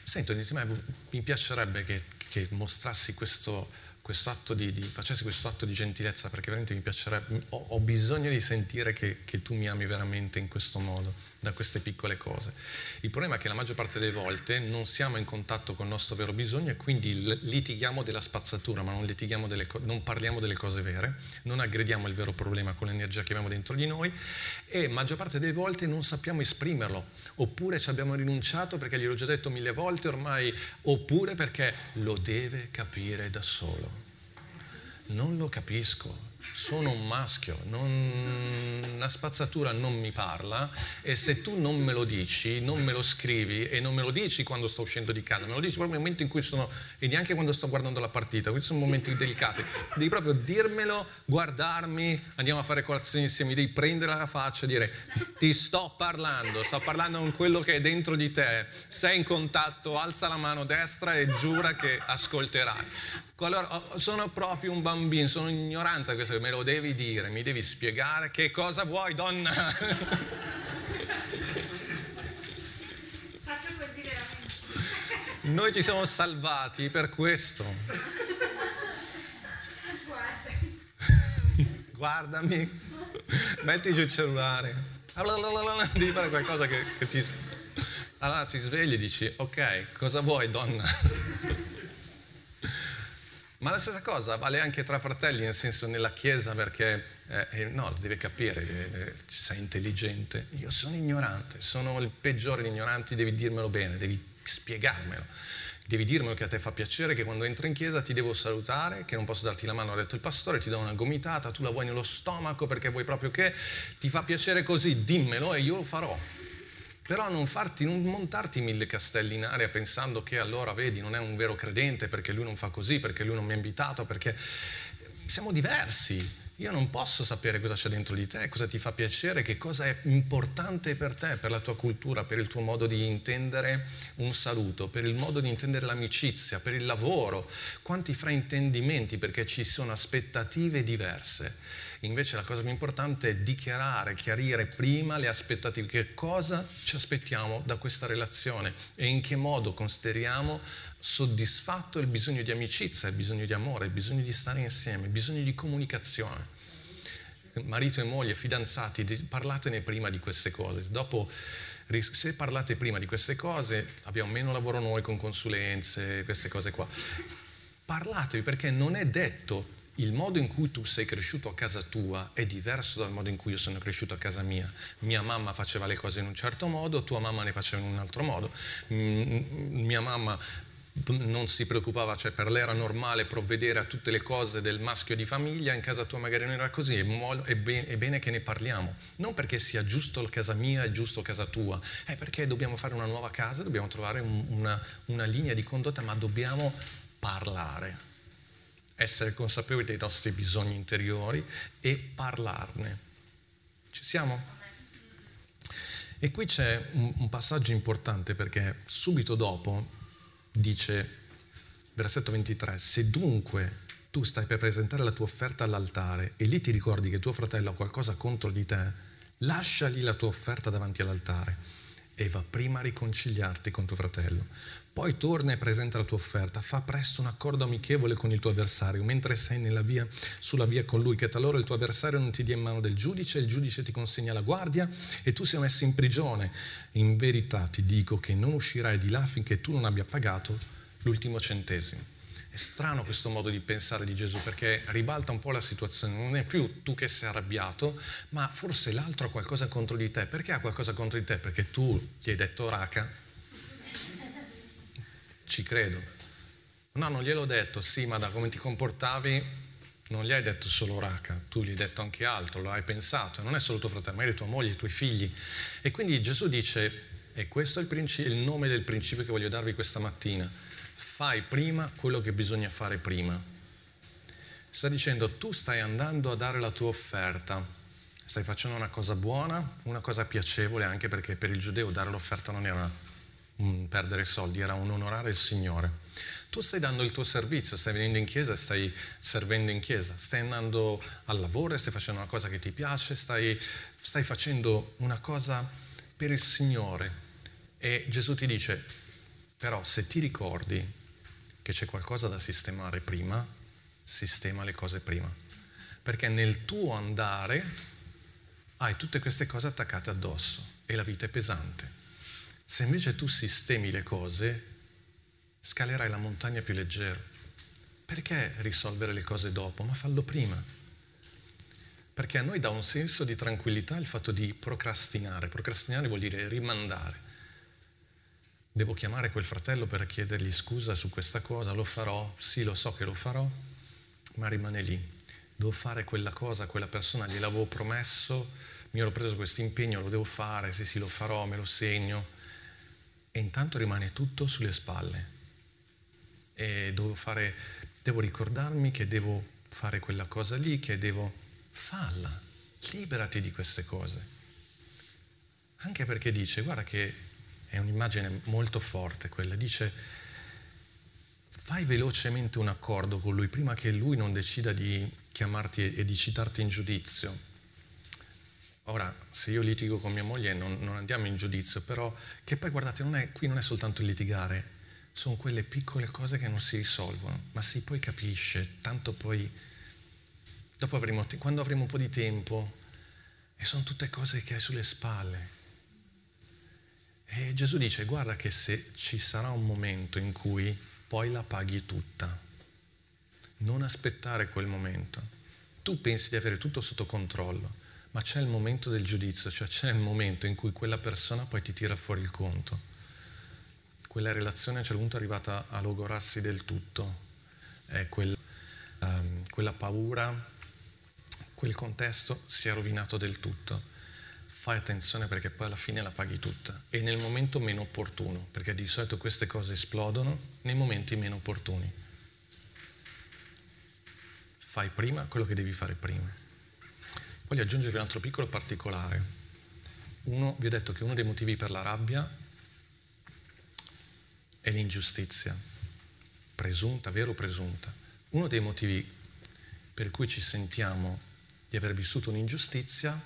sento dentro di me, mi piacerebbe che, che mostrassi questo, questo atto di, di, facessi questo atto di gentilezza perché veramente mi piacerebbe, ho, ho bisogno di sentire che, che, tu mi ami veramente in questo modo, da queste piccole cose. Il problema è che la maggior parte delle volte non siamo in contatto con il nostro vero bisogno e quindi litighiamo della spazzatura, ma non, delle, non parliamo delle cose vere, non aggrediamo il vero problema con l'energia che abbiamo dentro di noi e maggior parte delle volte non sappiamo esprimerlo, oppure ci abbiamo rinunciato perché gliel'ho già detto mille volte ormai, oppure perché lo deve capire da solo. Non lo capisco, sono un maschio, non, la spazzatura non mi parla e se tu non me lo dici, non me lo scrivi e non me lo dici quando sto uscendo di casa, me lo dici proprio nel momento in cui sono, e neanche quando sto guardando la partita, questi sono momenti delicati, devi proprio dirmelo, guardarmi, andiamo a fare colazione insieme, devi prendere la faccia e dire ti sto parlando, sto parlando con quello che è dentro di te, sei in contatto, alza la mano destra e giura che ascolterai. Allora, sono proprio un bambino, sono ignorante a questo, me lo devi dire, mi devi spiegare che cosa vuoi, donna. Faccio così veramente. Noi ci siamo salvati per questo. Guarda. Guardami, metti giù il cellulare, devi fare qualcosa che, che ti... Allora ti svegli e dici, ok, cosa vuoi donna? Ma la stessa cosa vale anche tra fratelli, nel senso nella Chiesa, perché eh, eh no, deve capire, eh, sei intelligente. Io sono ignorante, sono il peggiore degli ignoranti, devi dirmelo bene, devi spiegarmelo. Devi dirmelo che a te fa piacere, che quando entro in chiesa ti devo salutare, che non posso darti la mano, ha detto il pastore, ti do una gomitata, tu la vuoi nello stomaco perché vuoi proprio che ti fa piacere così, dimmelo e io lo farò. Però non, farti, non montarti mille castelli in aria pensando che allora, vedi, non è un vero credente perché lui non fa così, perché lui non mi ha invitato, perché siamo diversi. Io non posso sapere cosa c'è dentro di te, cosa ti fa piacere, che cosa è importante per te, per la tua cultura, per il tuo modo di intendere un saluto, per il modo di intendere l'amicizia, per il lavoro. Quanti fraintendimenti perché ci sono aspettative diverse. Invece la cosa più importante è dichiarare, chiarire prima le aspettative, che cosa ci aspettiamo da questa relazione e in che modo consideriamo soddisfatto il bisogno di amicizia, il bisogno di amore, il bisogno di stare insieme, il bisogno di comunicazione. Marito e moglie, fidanzati, parlatene prima di queste cose. Dopo, se parlate prima di queste cose, abbiamo meno lavoro noi con consulenze, queste cose qua. Parlatevi perché non è detto il modo in cui tu sei cresciuto a casa tua è diverso dal modo in cui io sono cresciuto a casa mia. Mia mamma faceva le cose in un certo modo, tua mamma ne faceva in un altro modo. Mia mamma non si preoccupava, cioè per lei era normale provvedere a tutte le cose del maschio di famiglia, in casa tua magari non era così, è, bene che ne parliamo. Non perché sia giusto casa mia e giusto casa tua, è perché dobbiamo fare una nuova casa, dobbiamo trovare una, una linea di condotta, ma dobbiamo parlare essere consapevoli dei nostri bisogni interiori e parlarne. Ci siamo? E qui c'è un, un passaggio importante perché subito dopo dice, versetto 23, se dunque tu stai per presentare la tua offerta all'altare e lì ti ricordi che tuo fratello ha qualcosa contro di te, lasciagli la tua offerta davanti all'altare e va prima a riconciliarti con tuo fratello. Poi torna e presenta la tua offerta, fa presto un accordo amichevole con il tuo avversario, mentre sei via, sulla via con lui, che talora il tuo avversario non ti dia in mano del giudice, il giudice ti consegna la guardia e tu sia messo in prigione. In verità ti dico che non uscirai di là finché tu non abbia pagato l'ultimo centesimo. È strano questo modo di pensare di Gesù perché ribalta un po' la situazione, non è più tu che sei arrabbiato, ma forse l'altro ha qualcosa contro di te. Perché ha qualcosa contro di te? Perché tu gli hai detto raca ci credo. No, non gliel'ho detto, sì, ma da come ti comportavi non gli hai detto solo raca, tu gli hai detto anche altro, lo hai pensato, non è solo tuo fratello, ma è tua moglie, i tuoi figli. E quindi Gesù dice, e questo è il, princi- il nome del principio che voglio darvi questa mattina, fai prima quello che bisogna fare prima. Sta dicendo, tu stai andando a dare la tua offerta, stai facendo una cosa buona, una cosa piacevole, anche perché per il giudeo dare l'offerta non era perdere soldi, era un onorare il Signore. Tu stai dando il tuo servizio, stai venendo in chiesa, stai servendo in chiesa, stai andando al lavoro, stai facendo una cosa che ti piace, stai, stai facendo una cosa per il Signore. E Gesù ti dice, però se ti ricordi che c'è qualcosa da sistemare prima, sistema le cose prima. Perché nel tuo andare hai tutte queste cose attaccate addosso e la vita è pesante. Se invece tu sistemi le cose, scalerai la montagna più leggero. Perché risolvere le cose dopo? Ma fallo prima. Perché a noi dà un senso di tranquillità il fatto di procrastinare. Procrastinare vuol dire rimandare. Devo chiamare quel fratello per chiedergli scusa su questa cosa, lo farò, sì lo so che lo farò, ma rimane lì. Devo fare quella cosa, quella persona gliel'avevo promesso, mi ero preso questo impegno, lo devo fare, sì sì lo farò, me lo segno. E intanto rimane tutto sulle spalle e devo, fare, devo ricordarmi che devo fare quella cosa lì, che devo farla. Liberati di queste cose. Anche perché dice, guarda che è un'immagine molto forte quella, dice fai velocemente un accordo con lui prima che lui non decida di chiamarti e di citarti in giudizio. Ora, se io litigo con mia moglie non, non andiamo in giudizio, però che poi guardate, non è, qui non è soltanto il litigare, sono quelle piccole cose che non si risolvono, ma si poi capisce, tanto poi, dopo avremo, quando avremo un po' di tempo, e sono tutte cose che hai sulle spalle. E Gesù dice, guarda che se ci sarà un momento in cui poi la paghi tutta, non aspettare quel momento. Tu pensi di avere tutto sotto controllo, ma c'è il momento del giudizio, cioè c'è il momento in cui quella persona poi ti tira fuori il conto quella relazione a un certo punto è arrivata a logorarsi del tutto, eh, quel, um, quella paura, quel contesto si è rovinato del tutto. Fai attenzione perché poi alla fine la paghi tutta e nel momento meno opportuno, perché di solito queste cose esplodono nei momenti meno opportuni. Fai prima quello che devi fare prima. Voglio aggiungervi un altro piccolo particolare. Uno, vi ho detto che uno dei motivi per la rabbia è l'ingiustizia, presunta, vero o presunta. Uno dei motivi per cui ci sentiamo di aver vissuto un'ingiustizia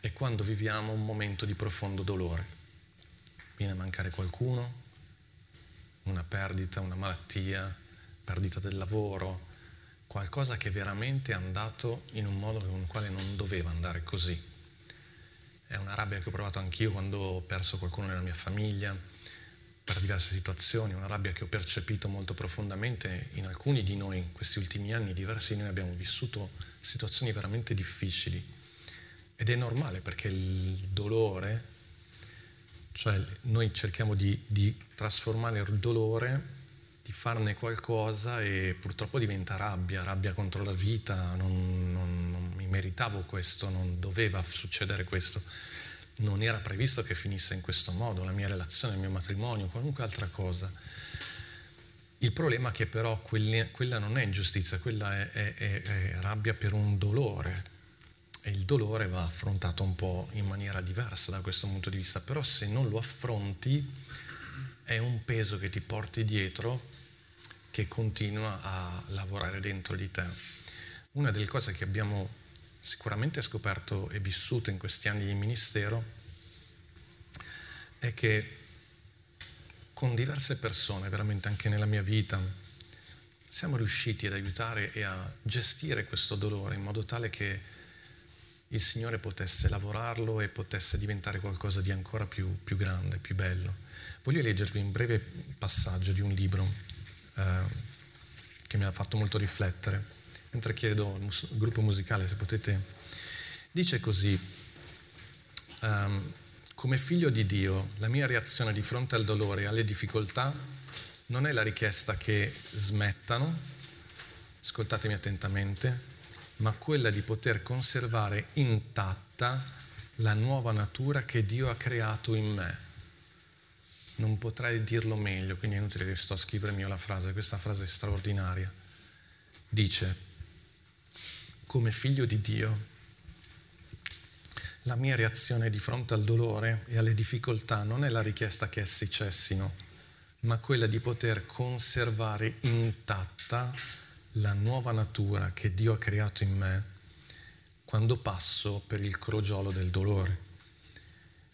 è quando viviamo un momento di profondo dolore. Viene a mancare qualcuno, una perdita, una malattia, perdita del lavoro, qualcosa che veramente è andato in un modo con il quale non doveva andare così. È una rabbia che ho provato anch'io quando ho perso qualcuno nella mia famiglia, per diverse situazioni, una rabbia che ho percepito molto profondamente in alcuni di noi in questi ultimi anni, diversi di noi abbiamo vissuto situazioni veramente difficili ed è normale perché il dolore, cioè noi cerchiamo di, di trasformare il dolore, di farne qualcosa e purtroppo diventa rabbia, rabbia contro la vita, non, non, non mi meritavo questo, non doveva succedere questo. Non era previsto che finisse in questo modo, la mia relazione, il mio matrimonio, qualunque altra cosa. Il problema è che però quella non è ingiustizia, quella è, è, è, è rabbia per un dolore. E il dolore va affrontato un po' in maniera diversa da questo punto di vista, però se non lo affronti è un peso che ti porti dietro che continua a lavorare dentro di te. Una delle cose che abbiamo sicuramente scoperto e vissuto in questi anni di ministero è che con diverse persone, veramente anche nella mia vita, siamo riusciti ad aiutare e a gestire questo dolore in modo tale che il Signore potesse lavorarlo e potesse diventare qualcosa di ancora più, più grande, più bello. Voglio leggervi un breve passaggio di un libro eh, che mi ha fatto molto riflettere mentre chiedo al mus- gruppo musicale se potete... Dice così, um, come figlio di Dio, la mia reazione di fronte al dolore e alle difficoltà non è la richiesta che smettano, ascoltatemi attentamente, ma quella di poter conservare intatta la nuova natura che Dio ha creato in me. Non potrei dirlo meglio, quindi è inutile che sto a scrivermi io la frase, questa frase è straordinaria. Dice, come figlio di Dio, la mia reazione di fronte al dolore e alle difficoltà non è la richiesta che essi cessino, ma quella di poter conservare intatta la nuova natura che Dio ha creato in me quando passo per il crogiolo del dolore.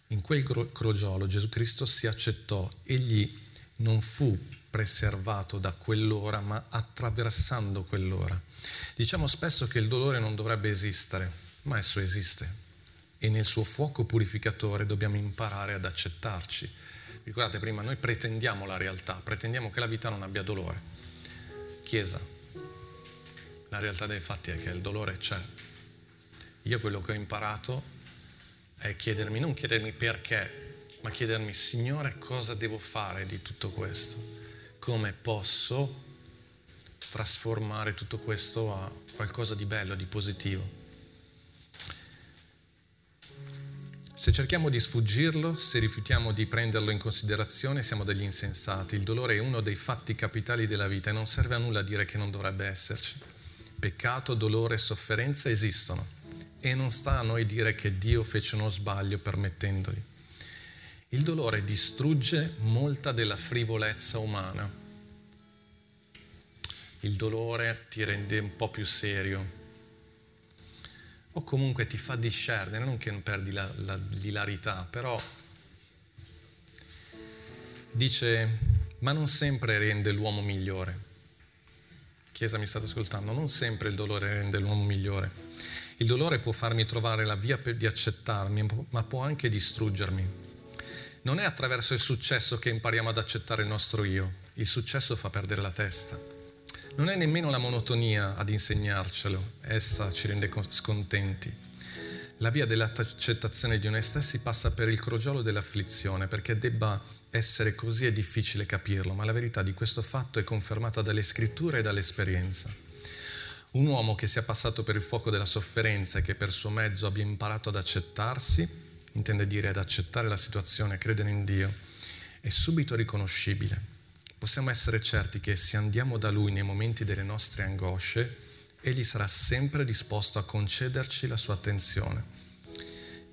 In quel crogiolo Gesù Cristo si accettò, egli non fu preservato da quell'ora, ma attraversando quell'ora. Diciamo spesso che il dolore non dovrebbe esistere, ma esso esiste e nel suo fuoco purificatore dobbiamo imparare ad accettarci. Ricordate prima, noi pretendiamo la realtà, pretendiamo che la vita non abbia dolore. Chiesa, la realtà dei fatti è che il dolore c'è. Io quello che ho imparato è chiedermi, non chiedermi perché, ma chiedermi, Signore, cosa devo fare di tutto questo? Come posso trasformare tutto questo a qualcosa di bello, di positivo? Se cerchiamo di sfuggirlo, se rifiutiamo di prenderlo in considerazione, siamo degli insensati. Il dolore è uno dei fatti capitali della vita e non serve a nulla dire che non dovrebbe esserci. Peccato, dolore e sofferenza esistono e non sta a noi dire che Dio fece uno sbaglio permettendoli. Il dolore distrugge molta della frivolezza umana. Il dolore ti rende un po' più serio, o comunque ti fa discernere, non che non perdi la, la, l'ilarità, però dice, ma non sempre rende l'uomo migliore. Chiesa, mi state ascoltando? Non sempre il dolore rende l'uomo migliore. Il dolore può farmi trovare la via di accettarmi, ma può anche distruggermi. Non è attraverso il successo che impariamo ad accettare il nostro io. Il successo fa perdere la testa. Non è nemmeno la monotonia ad insegnarcelo, essa ci rende scontenti. La via dell'accettazione di noi stessi passa per il crogiolo dell'afflizione, perché debba essere così è difficile capirlo, ma la verità di questo fatto è confermata dalle scritture e dall'esperienza. Un uomo che sia passato per il fuoco della sofferenza e che per suo mezzo abbia imparato ad accettarsi, intende dire ad accettare la situazione, credere in Dio, è subito riconoscibile possiamo essere certi che se andiamo da Lui nei momenti delle nostre angosce, Egli sarà sempre disposto a concederci la sua attenzione.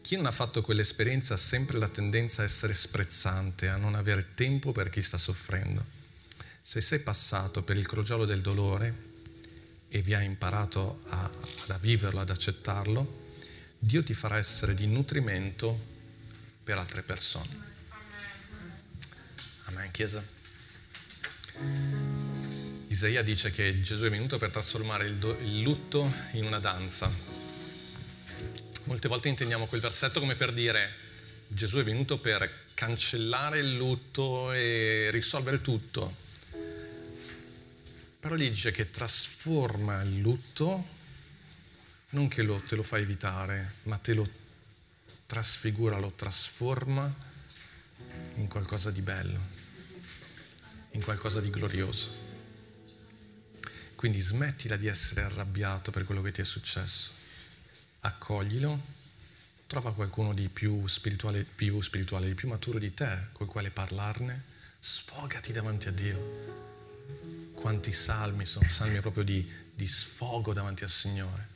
Chi non ha fatto quell'esperienza ha sempre la tendenza a essere sprezzante, a non avere tempo per chi sta soffrendo. Se sei passato per il crogiolo del dolore e vi hai imparato a, a viverlo, ad accettarlo, Dio ti farà essere di nutrimento per altre persone. Amen, Chiesa. Isaia dice che Gesù è venuto per trasformare il, do, il lutto in una danza. Molte volte intendiamo quel versetto come per dire Gesù è venuto per cancellare il lutto e risolvere tutto. Però gli dice che trasforma il lutto, non che lo, te lo fa evitare, ma te lo trasfigura, lo trasforma in qualcosa di bello in qualcosa di glorioso. Quindi smettila di essere arrabbiato per quello che ti è successo. Accoglilo, trova qualcuno di più spirituale, più spirituale, di più maturo di te, col quale parlarne, sfogati davanti a Dio. Quanti salmi sono salmi proprio di, di sfogo davanti al Signore.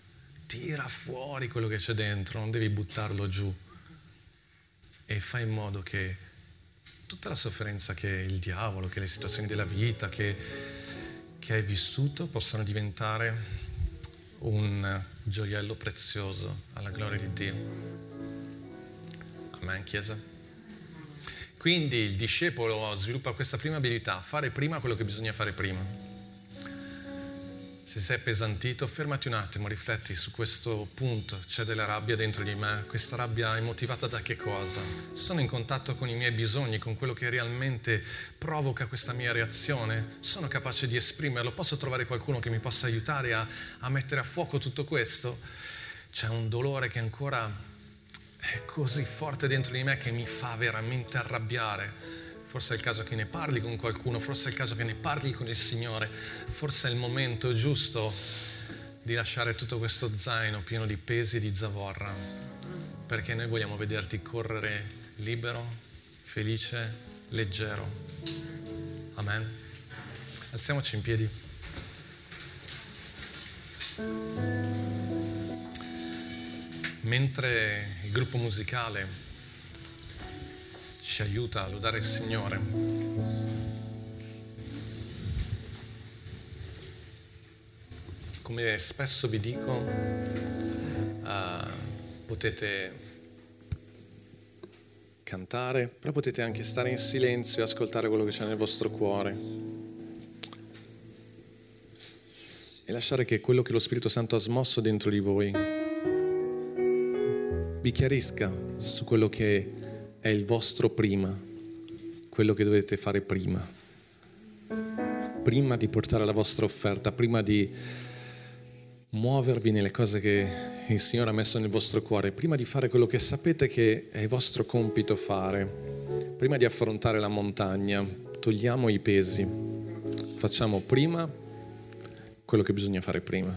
Tira fuori quello che c'è dentro, non devi buttarlo giù. E fai in modo che tutta la sofferenza che il diavolo, che le situazioni della vita che, che hai vissuto possano diventare un gioiello prezioso alla gloria di Dio. Amen, Chiesa. Quindi il discepolo sviluppa questa prima abilità, fare prima quello che bisogna fare prima se sei appesantito, fermati un attimo, rifletti su questo punto. C'è della rabbia dentro di me. Questa rabbia è motivata da che cosa? Sono in contatto con i miei bisogni, con quello che realmente provoca questa mia reazione? Sono capace di esprimerlo? Posso trovare qualcuno che mi possa aiutare a, a mettere a fuoco tutto questo? C'è un dolore che ancora è così forte dentro di me che mi fa veramente arrabbiare forse è il caso che ne parli con qualcuno, forse è il caso che ne parli con il Signore, forse è il momento giusto di lasciare tutto questo zaino pieno di pesi e di zavorra, perché noi vogliamo vederti correre libero, felice, leggero. Amen. Alziamoci in piedi. Mentre il gruppo musicale ci aiuta a lodare il Signore, come spesso vi dico, uh, potete cantare, però potete anche stare in silenzio e ascoltare quello che c'è nel vostro cuore. E lasciare che quello che lo Spirito Santo ha smosso dentro di voi vi chiarisca su quello che è il vostro prima, quello che dovete fare prima. Prima di portare la vostra offerta, prima di muovervi nelle cose che il Signore ha messo nel vostro cuore, prima di fare quello che sapete che è il vostro compito fare, prima di affrontare la montagna, togliamo i pesi, facciamo prima quello che bisogna fare prima,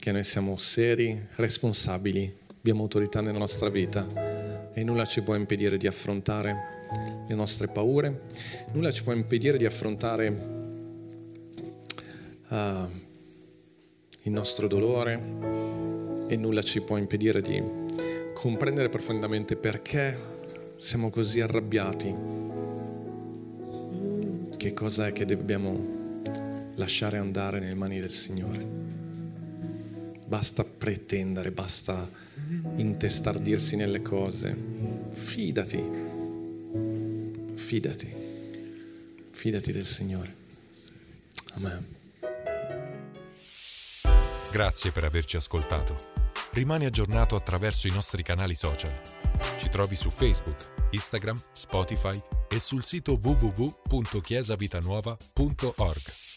che noi siamo seri, responsabili, abbiamo autorità nella nostra vita e nulla ci può impedire di affrontare le nostre paure, nulla ci può impedire di affrontare uh, il nostro dolore e nulla ci può impedire di comprendere profondamente perché siamo così arrabbiati, che cosa è che dobbiamo lasciare andare nelle mani del Signore. Basta pretendere, basta intestardirsi nelle cose. Fidati, fidati, fidati del Signore. Amen. Grazie per averci ascoltato. Rimani aggiornato attraverso i nostri canali social. Ci trovi su Facebook, Instagram, Spotify e sul sito www.chiesavitanuova.org.